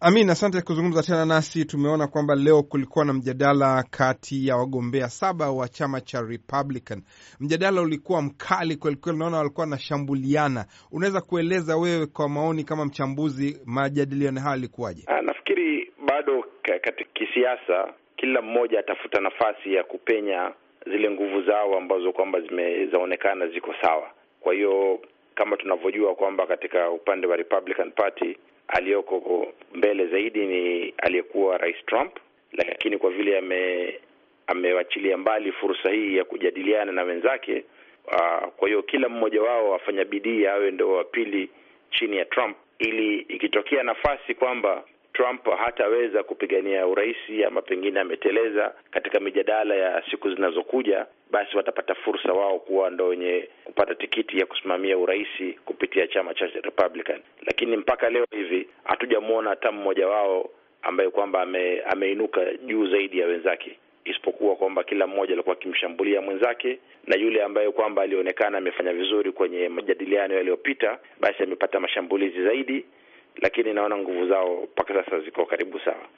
Amin, asante kuzungumza tena nasi. Tumeona kwamba leo kulikuwa na mjadala kati ya wagombea saba wa chama cha Republican. Mjadala ulikuwa mkali kwelikweli, naona walikuwa wanashambuliana. Unaweza kueleza wewe, kwa maoni kama mchambuzi, majadiliano hayo yalikuwaje? Nafikiri bado katika kisiasa, kila mmoja atafuta nafasi ya kupenya zile nguvu zao ambazo kwamba zimezaonekana ziko sawa. Kwa hiyo kama tunavyojua kwamba katika upande wa Republican Party aliyoko mbele zaidi ni aliyekuwa Rais Trump, lakini kwa vile ame amewachilia mbali fursa hii ya kujadiliana na wenzake uh, kwa hiyo kila mmoja wao afanya bidii awe ndio wa pili chini ya Trump, ili ikitokea nafasi kwamba Trump hataweza kupigania urais ama pengine ameteleza katika mijadala ya siku zinazokuja, basi watapata fursa wao kuwa ndo wenye kupata tikiti ya kusimamia urais kupitia chama cha Republican. Lakini mpaka leo hivi hatujamwona hata mmoja wao ambaye kwamba ame, ameinuka juu zaidi ya wenzake, isipokuwa kwamba kila mmoja alikuwa akimshambulia mwenzake, na yule ambaye kwamba alionekana amefanya vizuri kwenye majadiliano yaliyopita, basi amepata mashambulizi zaidi lakini naona nguvu zao mpaka sasa ziko karibu sawa.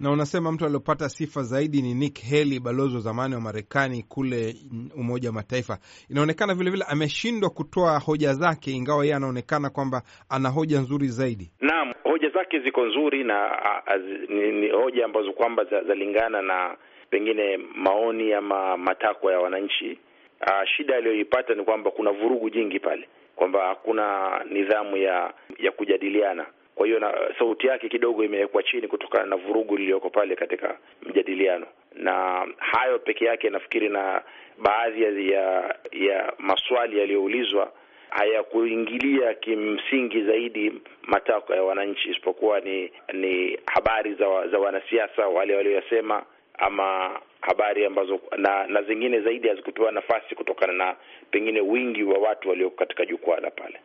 Na unasema mtu aliopata sifa zaidi ni Nick Haley, balozi wa zamani wa Marekani kule Umoja wa Mataifa. Inaonekana vile vile ameshindwa kutoa hoja zake, ingawa yeye anaonekana kwamba ana hoja nzuri zaidi. Naam, hoja zake ziko nzuri na az, ni, ni hoja ambazo kwamba zalingana na pengine maoni ama matakwa ya wananchi. A, shida aliyoipata ni kwamba kuna vurugu jingi pale, kwamba hakuna nidhamu ya ya kujadiliana kwa hiyo na sauti yake kidogo imewekwa chini kutokana na vurugu iliyoko pale katika mjadiliano, na hayo peke yake nafikiri, na baadhi ya ya, maswali yaliyoulizwa hayakuingilia kimsingi zaidi matakwa ya wananchi, isipokuwa ni ni habari za za wanasiasa wale walioyasema, ama habari ambazo na na zingine zaidi hazikupewa nafasi kutokana na pengine wingi wa watu walioko katika jukwaa la pale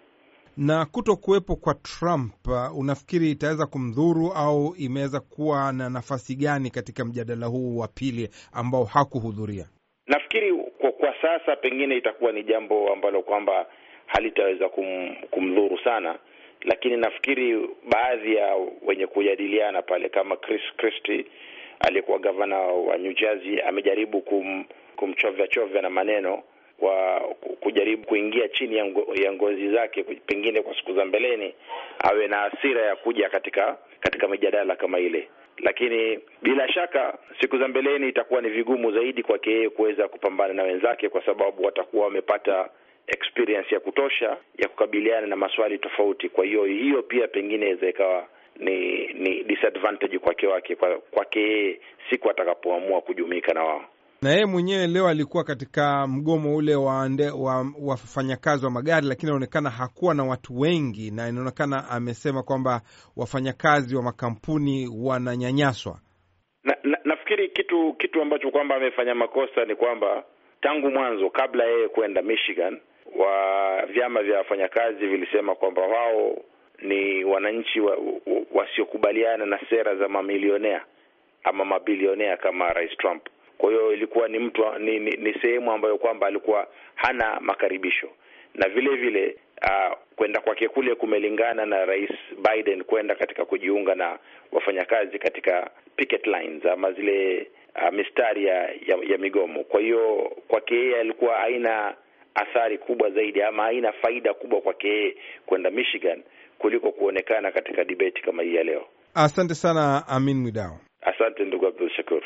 na kuto kuwepo kwa Trump uh, unafikiri itaweza kumdhuru au imeweza kuwa na nafasi gani katika mjadala huu wa pili ambao hakuhudhuria? Nafikiri kwa, kwa sasa pengine itakuwa ni jambo ambalo kwamba halitaweza kum, kumdhuru sana, lakini nafikiri baadhi ya wenye kujadiliana pale kama Chris Christie aliyekuwa gavana wa New Jersey amejaribu kum, kumchovya chovya na maneno kwa kujaribu kuingia chini ya, ngo, ya ngozi zake, pengine kwa siku za mbeleni awe na hasira ya kuja katika katika mijadala kama ile. Lakini bila shaka siku za mbeleni itakuwa ni vigumu zaidi kwake yeye kuweza kupambana na wenzake, kwa sababu watakuwa wamepata experience ya kutosha ya kukabiliana na maswali tofauti. Kwa hiyo hiyo pia pengine inaweza ikawa ni ni disadvantage kwake wake kwake yeye siku atakapoamua kujumuika na wao na yeye mwenyewe leo alikuwa katika mgomo ule wa wafanyakazi wa, wa magari, lakini inaonekana hakuwa na watu wengi, na inaonekana amesema kwamba wafanyakazi wa makampuni wananyanyaswa. Na, na, nafikiri kitu kitu ambacho kwamba amefanya makosa ni kwamba tangu mwanzo, kabla yeye kwenda Michigan, wa vyama vya wafanyakazi vilisema kwamba wao ni wananchi wasiokubaliana wa, wa na sera za mamilionea ama mabilionea kama Rais Trump. Kwa hiyo ilikuwa ni mtu ni, ni, ni sehemu ambayo kwamba alikuwa hana makaribisho, na vile vile uh, kwenda kwake kule kumelingana na Rais Biden kwenda katika kujiunga na wafanyakazi katika picket lines ama zile uh, mistari ya, ya, ya migomo. Kwa hiyo kwake yeye alikuwa haina athari kubwa zaidi ama haina faida kubwa kwake yeye kwenda Michigan kuliko kuonekana katika debate kama hii ya leo. Asante sana Amin Mwidao. Asante ndugu Abdul Shakur.